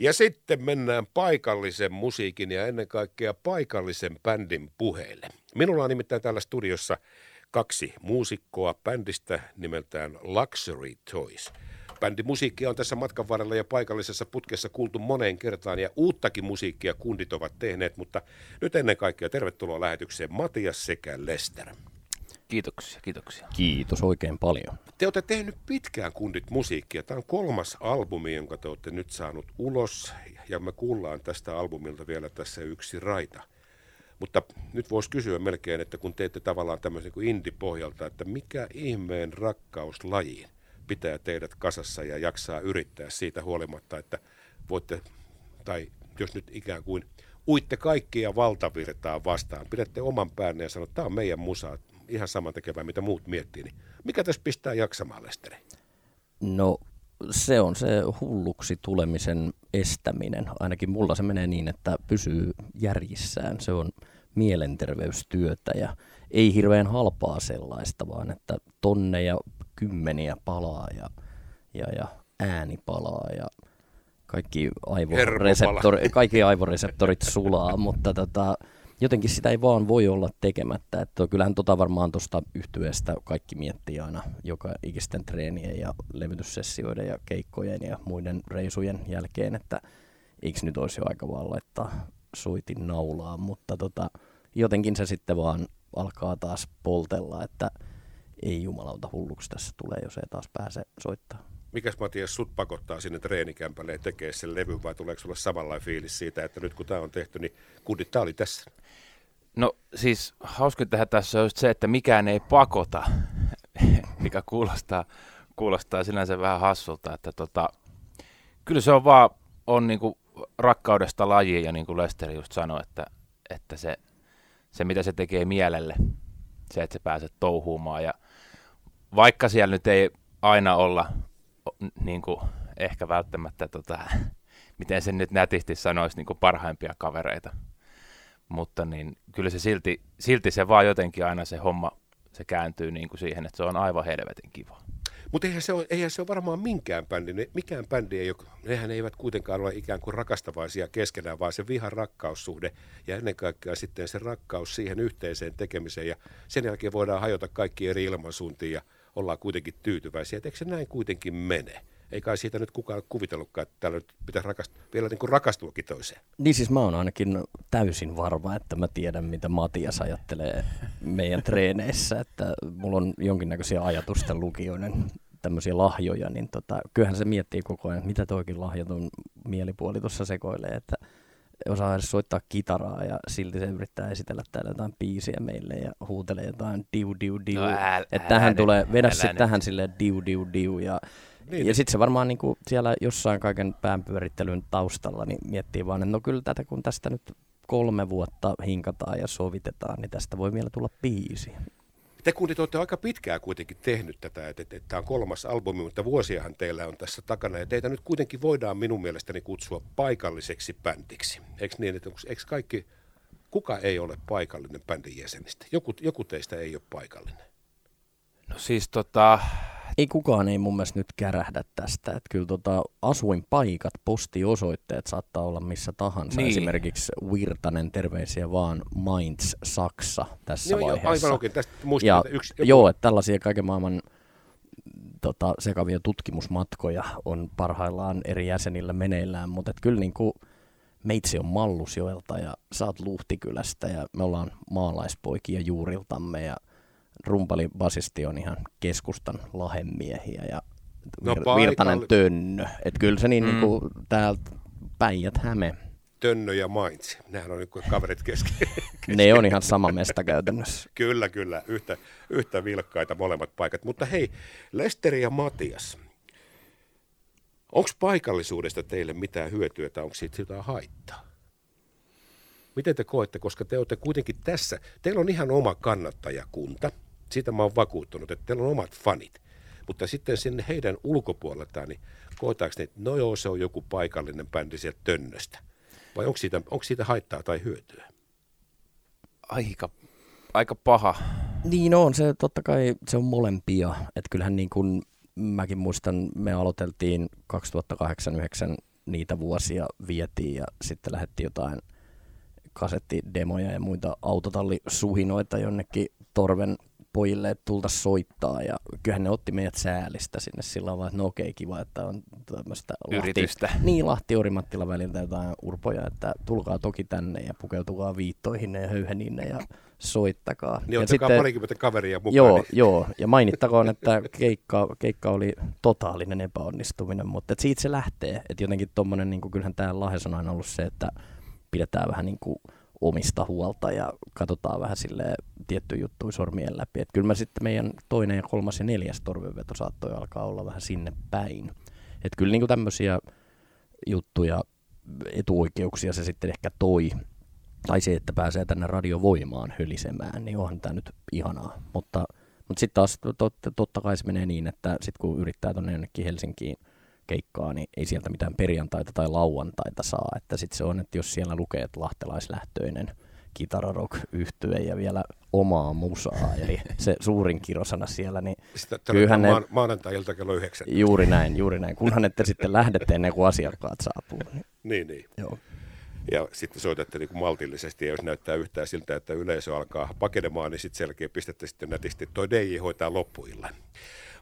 Ja sitten mennään paikallisen musiikin ja ennen kaikkea paikallisen bändin puheille. Minulla on nimittäin täällä studiossa kaksi muusikkoa bändistä nimeltään Luxury Toys. Bändin musiikkia on tässä matkan varrella ja paikallisessa putkessa kuultu moneen kertaan ja uuttakin musiikkia kundit ovat tehneet, mutta nyt ennen kaikkea tervetuloa lähetykseen Matias sekä Lester. Kiitoksia, kiitoksia. Kiitos oikein paljon. Te olette tehnyt pitkään kundit musiikkia. Tämä on kolmas albumi, jonka te olette nyt saanut ulos ja me kuullaan tästä albumilta vielä tässä yksi raita. Mutta nyt voisi kysyä melkein, että kun teette tavallaan tämmöisen kuin indie-pohjalta, että mikä ihmeen rakkauslajiin pitää teidät kasassa ja jaksaa yrittää siitä huolimatta, että voitte, tai jos nyt ikään kuin uitte kaikkia valtavirtaa vastaan, pidätte oman päänne ja sanotte, että tämä on meidän musa, ihan saman tekevää, mitä muut miettii, niin mikä tässä pistää jaksamaan, Lesteri? No se on se hulluksi tulemisen estäminen. Ainakin mulla se menee niin, että pysyy järjissään. Se on mielenterveystyötä ja ei hirveän halpaa sellaista, vaan että tonneja kymmeniä palaa ja, ja, ja ääni palaa ja kaikki, aivoreseptori, kaikki aivoreseptorit sulaa, mutta tota, jotenkin sitä ei vaan voi olla tekemättä. Että kyllähän tota varmaan tuosta yhtyeestä kaikki miettii aina joka ikisten treenien ja levytyssessioiden ja keikkojen ja muiden reisujen jälkeen, että eikö nyt olisi jo aika vaan laittaa soitin naulaa, mutta tota, jotenkin se sitten vaan alkaa taas poltella, että ei jumalauta hulluksi tässä tulee, jos ei taas pääse soittaa. Mikäs Matias sut pakottaa sinne treenikämpälle ja tekee sen levyn vai tuleeko sulla samanlainen fiilis siitä, että nyt kun tämä on tehty, niin kundit, tämä oli tässä? No siis hauskintahan tässä on just se, että mikään ei pakota, mikä kuulostaa, kuulostaa sinänsä vähän hassulta, että tota, kyllä se on vaan on niinku rakkaudesta lajiin ja niin kuin Lester just sanoi, että, että se, se mitä se tekee mielelle, se, että se pääset touhuumaan ja vaikka siellä nyt ei aina olla niin kuin, ehkä välttämättä, tota, miten sen nyt nätisti sanoisi, niin kuin parhaimpia kavereita, mutta niin, kyllä se silti, silti se vaan jotenkin aina se homma, se kääntyy niin kuin siihen, että se on aivan helvetin kiva. Mutta eihän se, eihän se ole varmaan minkään bändi. Ne, mikään bändi ei ole, nehän eivät kuitenkaan ole ikään kuin rakastavaisia keskenään, vaan se vihan rakkaussuhde ja ennen kaikkea sitten se rakkaus siihen yhteiseen tekemiseen. Ja sen jälkeen voidaan hajota kaikki eri ilmansuuntiin ja ollaan kuitenkin tyytyväisiä. Et eikö se näin kuitenkin mene? Ei kai siitä nyt kukaan kuvitellutkaan, että täällä nyt pitäisi rakastua, vielä niin kuin rakastuakin toiseen. Niin siis mä oon ainakin täysin varma, että mä tiedän, mitä Matias ajattelee meidän treeneissä, että mulla on jonkinnäköisiä ajatusten lukijoiden tämmöisiä lahjoja, niin tota, kyllähän se miettii koko ajan, että mitä toikin lahjatun mielipuoli tuossa sekoilee, että osaa edes soittaa kitaraa ja silti se yrittää esitellä täällä jotain biisiä meille ja huutelee jotain diu diu diu. No, ääl, että tähän tulee, vedä sitten tähän silleen diu diu diu ja niin. Ja sitten se varmaan niin kuin siellä jossain kaiken päänpyörittelyn taustalla niin miettii vaan, että no kyllä tätä kun tästä nyt kolme vuotta hinkataan ja sovitetaan, niin tästä voi vielä tulla biisi. Te kunnit olette aika pitkään kuitenkin tehnyt tätä, että, että, tämä on kolmas albumi, mutta vuosiahan teillä on tässä takana. Ja teitä nyt kuitenkin voidaan minun mielestäni kutsua paikalliseksi bändiksi. Eikö niin, että eikö kaikki, kuka ei ole paikallinen bändin jäsenistä? Joku, joku teistä ei ole paikallinen. No siis tota, ei kukaan ei mun mielestä nyt kärähdä tästä. Että kyllä tota, asuinpaikat, postiosoitteet saattaa olla missä tahansa. Niin. Esimerkiksi Virtanen, terveisiä vaan Mainz, Saksa tässä joo, vaiheessa. Joo, aivan oikein. Tästä ja, yksi, joku... Joo, että tällaisia kaiken maailman tota, sekavia tutkimusmatkoja on parhaillaan eri jäsenillä meneillään, mutta kyllä niin kuin, meitsi on Mallusjoelta ja sä oot Luhtikylästä ja me ollaan maalaispoikia juuriltamme ja rumpali basisti on ihan keskustan lahemiehiä ja no, vir- Virtanen Tönnö. Et kyllä se niin, mm. niin kuin täältä Päijät Häme. Tönnö ja Mainz, nehän on niin kaverit kesken. ne on ihan sama mesta käytännössä. kyllä, kyllä, yhtä, yhtä vilkkaita molemmat paikat. Mutta hei, Lesteri ja Matias, onko paikallisuudesta teille mitään hyötyä tai onko siitä jotain haittaa? Miten te koette, koska te olette kuitenkin tässä, teillä on ihan oma kannattajakunta – siitä mä oon vakuuttunut, että teillä on omat fanit. Mutta sitten sinne heidän ulkopuoleltaan, niin koetaanko ne, että no joo, se on joku paikallinen bändi sieltä tönnöstä. Vai onko siitä, onko siitä haittaa tai hyötyä? Aika, aika paha. Niin on, se totta kai se on molempia. Että kyllähän niin kuin mäkin muistan, me aloiteltiin 2008-2009 niitä vuosia vietiin ja sitten lähdettiin jotain kasettidemoja ja muita autotallisuhinoita jonnekin Torven pojille, että tulta soittaa ja kyllähän ne otti meidät säälistä sinne sillä tavalla, että no okei, kiva, että on tämmöistä Yritystä. Lahti, niin, Lahti Orimattila väliltä jotain urpoja, että tulkaa toki tänne ja pukeutukaa viittoihin ja höyheninne ja soittakaa. Niin ja ottakaa sitten, parikymmentä kaveria mukaan. Joo, niin. joo, ja mainittakoon, että keikka, keikka oli totaalinen epäonnistuminen, mutta et siitä se lähtee. Että jotenkin tuommoinen, niin kyllähän tämä Lahes on aina ollut se, että pidetään vähän niin kuin omista huolta ja katsotaan vähän sille tietty juttu sormien läpi. Et kyllä mä sitten meidän toinen ja kolmas ja neljäs torvenveto saattoi alkaa olla vähän sinne päin. Et kyllä niin tämmöisiä juttuja, etuoikeuksia se sitten ehkä toi. Tai se, että pääsee tänne radiovoimaan hölisemään, niin onhan tämä nyt ihanaa. Mutta, mutta sitten taas totta kai se menee niin, että sitten kun yrittää tuonne jonnekin Helsinkiin keikkaa, niin ei sieltä mitään perjantaita tai lauantaita saa. Että sitten se on, että jos siellä lukee, että lahtelaislähtöinen kitararock yhtye ja vielä omaa musaa, eli se suurin kirosana siellä, niin Sitä kyllähän ne... maanantai-ilta kello yhdeksän. Juuri näin, juuri näin. Kunhan ette sitten lähdette ennen kuin asiakkaat saapuu. Niin, niin. niin. Joo. Ja sitten soitatte niin kuin maltillisesti, ja jos näyttää yhtään siltä, että yleisö alkaa pakenemaan, niin sitten selkeä pistätte sitten nätisti, toi DJ hoitaa loppuillan.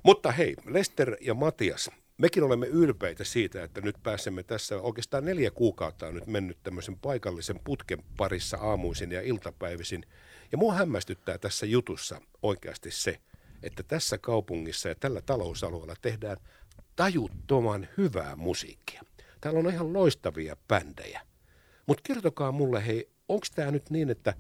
Mutta hei, Lester ja Matias, mekin olemme ylpeitä siitä, että nyt pääsemme tässä, oikeastaan neljä kuukautta on nyt mennyt tämmöisen paikallisen putken parissa aamuisin ja iltapäivisin. Ja mua hämmästyttää tässä jutussa oikeasti se, että tässä kaupungissa ja tällä talousalueella tehdään tajuttoman hyvää musiikkia. Täällä on ihan loistavia bändejä. Mutta kertokaa mulle, hei, onko tämä nyt niin, että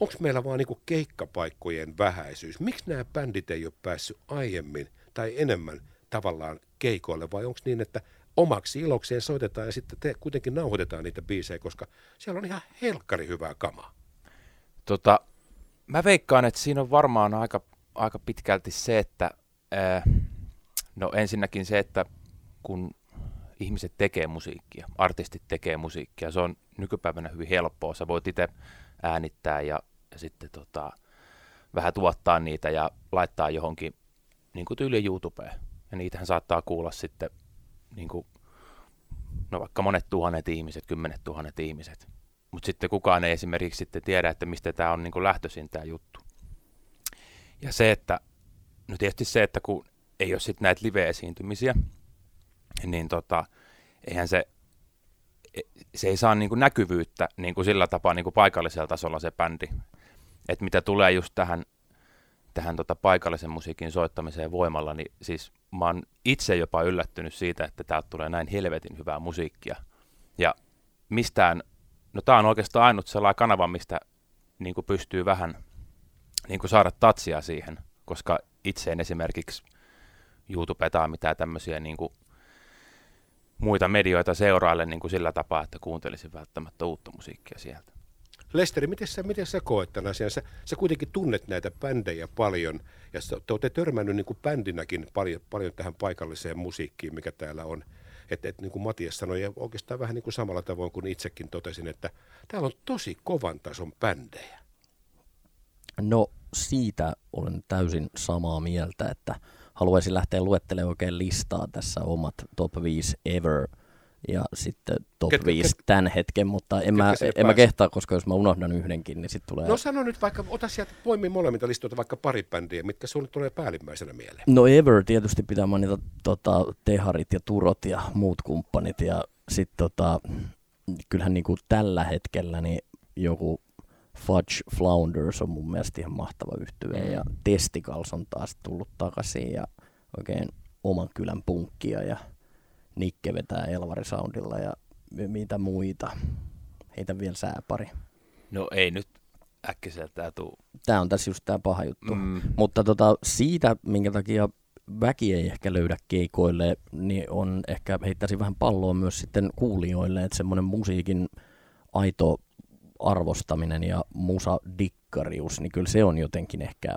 onko meillä vaan niinku keikkapaikkojen vähäisyys? Miksi nämä bändit ei ole päässyt aiemmin tai enemmän tavallaan keikoille, vai onko niin, että omaksi ilokseen soitetaan ja sitten te kuitenkin nauhoitetaan niitä biisejä, koska siellä on ihan helkkari hyvää kamaa. Tota, mä veikkaan, että siinä on varmaan aika, aika pitkälti se, että ää, no ensinnäkin se, että kun ihmiset tekee musiikkia, artistit tekee musiikkia, se on nykypäivänä hyvin helppoa. Sä voit itse äänittää ja, ja sitten tota, vähän tuottaa niitä ja laittaa johonkin niin kuin tyyliin YouTubeen. Ja niitähän saattaa kuulla sitten niin kuin, no vaikka monet tuhannet ihmiset, kymmenet tuhannet ihmiset. Mutta sitten kukaan ei esimerkiksi sitten tiedä, että mistä tämä on niin kuin lähtöisin tämä juttu. Ja se, että, no tietysti se, että kun ei ole sitten näitä live-esiintymisiä, niin tota, eihän se, e, se ei saa niin kuin näkyvyyttä niin kuin sillä tapaa niin kuin paikallisella tasolla se bändi. Että mitä tulee just tähän tähän tota paikallisen musiikin soittamiseen voimalla, niin siis mä oon itse jopa yllättynyt siitä, että täältä tulee näin helvetin hyvää musiikkia. Ja mistään, no tää on oikeastaan ainut sellainen kanava, mistä niin pystyy vähän niin saada tatsia siihen, koska itse en esimerkiksi YouTube tai mitään tämmöisiä niin kuin muita medioita seuraille niin kuin sillä tapaa, että kuuntelisin välttämättä uutta musiikkia sieltä. Lesteri, miten sä, miten sä koet tämän asian? Sä, sä kuitenkin tunnet näitä bändejä paljon, ja sä, te olette törmännyt niin kuin bändinäkin paljon, paljon tähän paikalliseen musiikkiin, mikä täällä on. Että et, niin kuin Matias sanoi, ja oikeastaan vähän niin kuin samalla tavoin kuin itsekin totesin, että täällä on tosi kovan tason bändejä. No siitä olen täysin samaa mieltä, että haluaisin lähteä luettelemaan oikein listaa tässä omat top 5 ever – ja sitten top ketkä, 5 ketkä, tämän hetken, mutta en mä, en mä kehtaa, koska jos mä unohdan yhdenkin, niin sitten tulee... No sano nyt vaikka, ota sieltä poimi molemmilta listoilta vaikka pari bändiä, mitkä sulle tulee päällimmäisenä mieleen. No Ever tietysti pitää mainita tota, Teharit ja Turot ja muut kumppanit ja sitten tota, kyllähän niinku tällä hetkellä niin joku Fudge Flounders on mun mielestä ihan mahtava yhtye mm. ja Testicles on taas tullut takaisin ja oikein oman kylän punkkia ja Nikke vetää Elvari Soundilla ja mitä muita. Heitä vielä sääpari. No ei nyt äkkiseltään tuu. Tämä on tässä just tämä paha juttu. Mm. Mutta tota, siitä, minkä takia väki ei ehkä löydä keikoille, niin on ehkä heittäisin vähän palloa myös sitten kuulijoille, että semmoinen musiikin aito arvostaminen ja musa dikkarius, niin kyllä se on jotenkin ehkä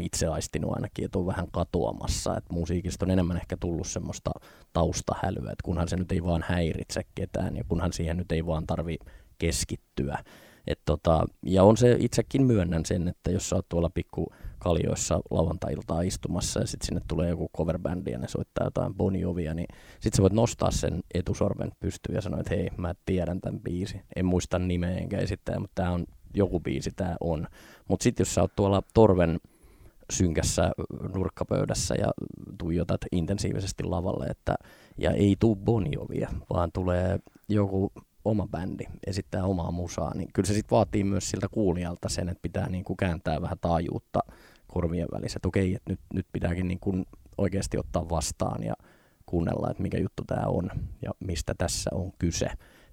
itse aistinut ainakin, että on vähän katoamassa. Että musiikista on enemmän ehkä tullut semmoista taustahälyä, että kunhan se nyt ei vaan häiritse ketään ja kunhan siihen nyt ei vaan tarvi keskittyä. Et tota, ja on se, itsekin myönnän sen, että jos sä oot tuolla pikku kaljoissa lauantai-iltaa istumassa ja sitten sinne tulee joku coverbändi ja ne soittaa jotain Bon Jovia, niin sitten sä voit nostaa sen etusormen pystyyn ja sanoa, että hei, mä tiedän tämän biisi. En muista nimeä enkä esittää, mutta tämä on joku biisi, tämä on. Mutta sitten jos sä oot tuolla torven synkässä nurkkapöydässä ja tuijotat intensiivisesti lavalle, että, ja ei tuu Bon Jovia, vaan tulee joku oma bändi esittää omaa musaa, niin kyllä se sitten vaatii myös siltä kuulijalta sen, että pitää niin kuin kääntää vähän taajuutta korvien välissä, että okei, että nyt, nyt pitääkin niin kuin oikeasti ottaa vastaan ja kuunnella, että mikä juttu tämä on ja mistä tässä on kyse.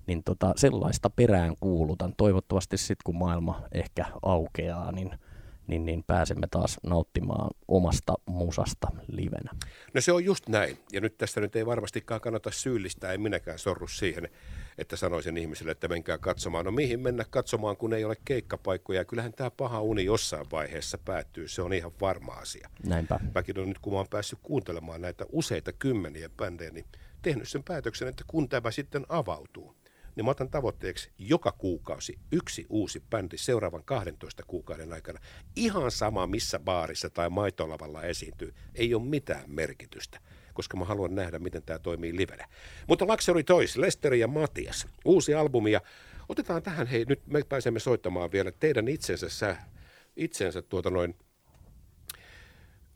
Niin tota, sellaista perään kuulutan. Toivottavasti sitten kun maailma ehkä aukeaa, niin niin, niin pääsemme taas nauttimaan omasta musasta livenä. No se on just näin. Ja nyt tässä nyt ei varmastikaan kannata syyllistää, en minäkään sorru siihen, että sanoisin ihmisille, että menkää katsomaan. No mihin mennä katsomaan, kun ei ole keikkapaikkoja. Kyllähän tämä paha uni jossain vaiheessa päättyy, se on ihan varma asia. Näinpä. Mäkin on nyt, kun mä oon päässyt kuuntelemaan näitä useita kymmeniä bändejä, niin tehnyt sen päätöksen, että kun tämä sitten avautuu, niin mä otan tavoitteeksi joka kuukausi yksi uusi bändi seuraavan 12 kuukauden aikana. Ihan sama, missä baarissa tai maitolavalla esiintyy. Ei ole mitään merkitystä koska mä haluan nähdä, miten tämä toimii livenä. Mutta Luxury Toys, Lester ja Matias, uusi albumi ja otetaan tähän, hei nyt me pääsemme soittamaan vielä teidän itsensä, sä, itsensä tuota noin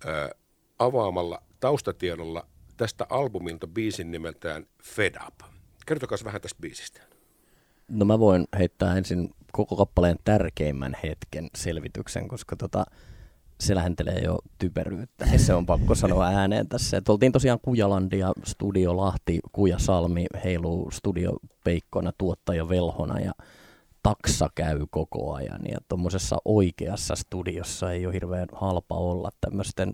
ää, avaamalla taustatiedolla tästä albumilta biisin nimeltään Fed Up. Kertokaa vähän tästä biisistä. No mä voin heittää ensin koko kappaleen tärkeimmän hetken selvityksen, koska tota, se lähentelee jo typeryyttä. Se on pakko sanoa ääneen tässä. Et oltiin tosiaan Kujalandia, Studio Lahti, Kuja Salmi heiluu Studio Peikkona, tuottaja Velhona ja taksa käy koko ajan. Ja tuommoisessa oikeassa studiossa ei ole hirveän halpa olla tämmöisten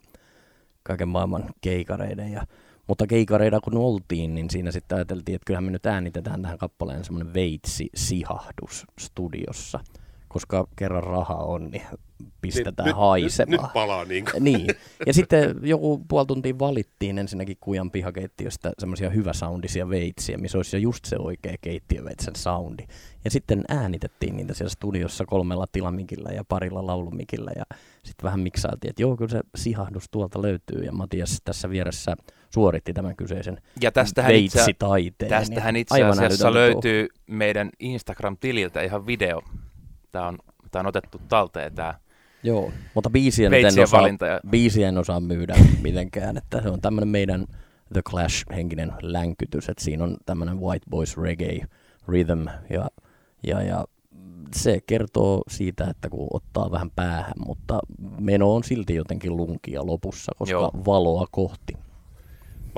kaiken maailman keikareiden ja mutta keikareida kun oltiin, niin siinä sitten ajateltiin, että kyllähän me nyt äänitetään tähän kappaleen semmoinen veitsi-sihahdus studiossa. Koska kerran raha on, niin pistetään nyt, haisemaan. Nyt, nyt palaa niin kuin. niin. Ja sitten joku puoli tuntia valittiin ensinnäkin Kujan pihakeittiöstä semmoisia hyväsoundisia veitsiä, missä olisi jo just se oikea keittiöveitsen soundi. Ja sitten äänitettiin niitä siellä studiossa kolmella tilamikillä ja parilla laulumikillä ja sitten vähän miksailtiin, että joo, kyllä se sihahdus tuolta löytyy ja Matias tässä vieressä suoritti tämän kyseisen ja tästähän veitsitaiteen. Tästähän itse asiassa löytyy tuo. meidän Instagram-tililtä ihan video. Tämä on, tämä on otettu talteen tämä Joo, mutta biisien en, osaa, ja... biisien osaa myydä mitenkään, että se on tämmöinen meidän The Clash-henkinen länkytys, että siinä on tämmöinen White Boys Reggae rhythm ja, ja, ja se kertoo siitä, että kun ottaa vähän päähän, mutta meno on silti jotenkin lunkia lopussa, koska Joo. valoa kohti.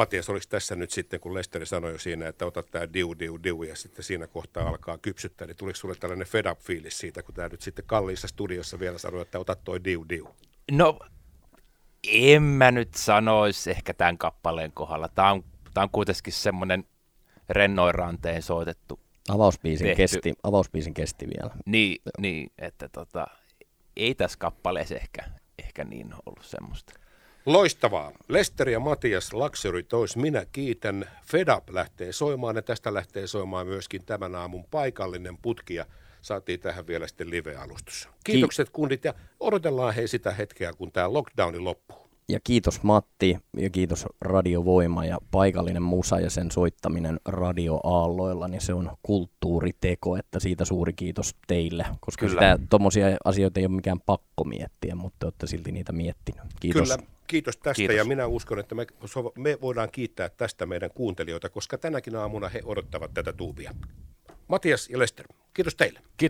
Matias, oliko tässä nyt sitten, kun Lesteri sanoi jo siinä, että otat tämä diu, diu, diu ja sitten siinä kohtaa alkaa kypsyttää, niin tuliko sulle tällainen fed up fiilis siitä, kun tämä nyt sitten kalliissa studiossa vielä sanoi, että otat toi diu, diu? No, en mä nyt sanoisi ehkä tämän kappaleen kohdalla. Tämä on, tämä on kuitenkin semmoinen rennoin ranteen soitettu. Avausbiisin tehty. kesti, avausbiisin kesti vielä. Niin, niin että tota, ei tässä kappaleessa ehkä, ehkä niin ollut semmoista. Loistavaa. Lester ja Matias Luxury Toys, minä kiitän. FedUp lähtee soimaan ja tästä lähtee soimaan myöskin tämän aamun paikallinen putki ja saatiin tähän vielä sitten live-alustus. Kiitokset Ki- kundit ja odotellaan hei sitä hetkeä, kun tämä lockdowni loppuu. Ja kiitos Matti ja kiitos Radiovoima ja paikallinen musa ja sen soittaminen radioaalloilla, niin se on kulttuuriteko, että siitä suuri kiitos teille, koska tuommoisia asioita ei ole mikään pakko miettiä, mutta te olette silti niitä miettinyt. Kiitos. Kyllä, kiitos tästä kiitos. ja minä uskon, että me, me voidaan kiittää tästä meidän kuuntelijoita, koska tänäkin aamuna he odottavat tätä tuubia. Matias ja Lester, kiitos teille. Kiitos.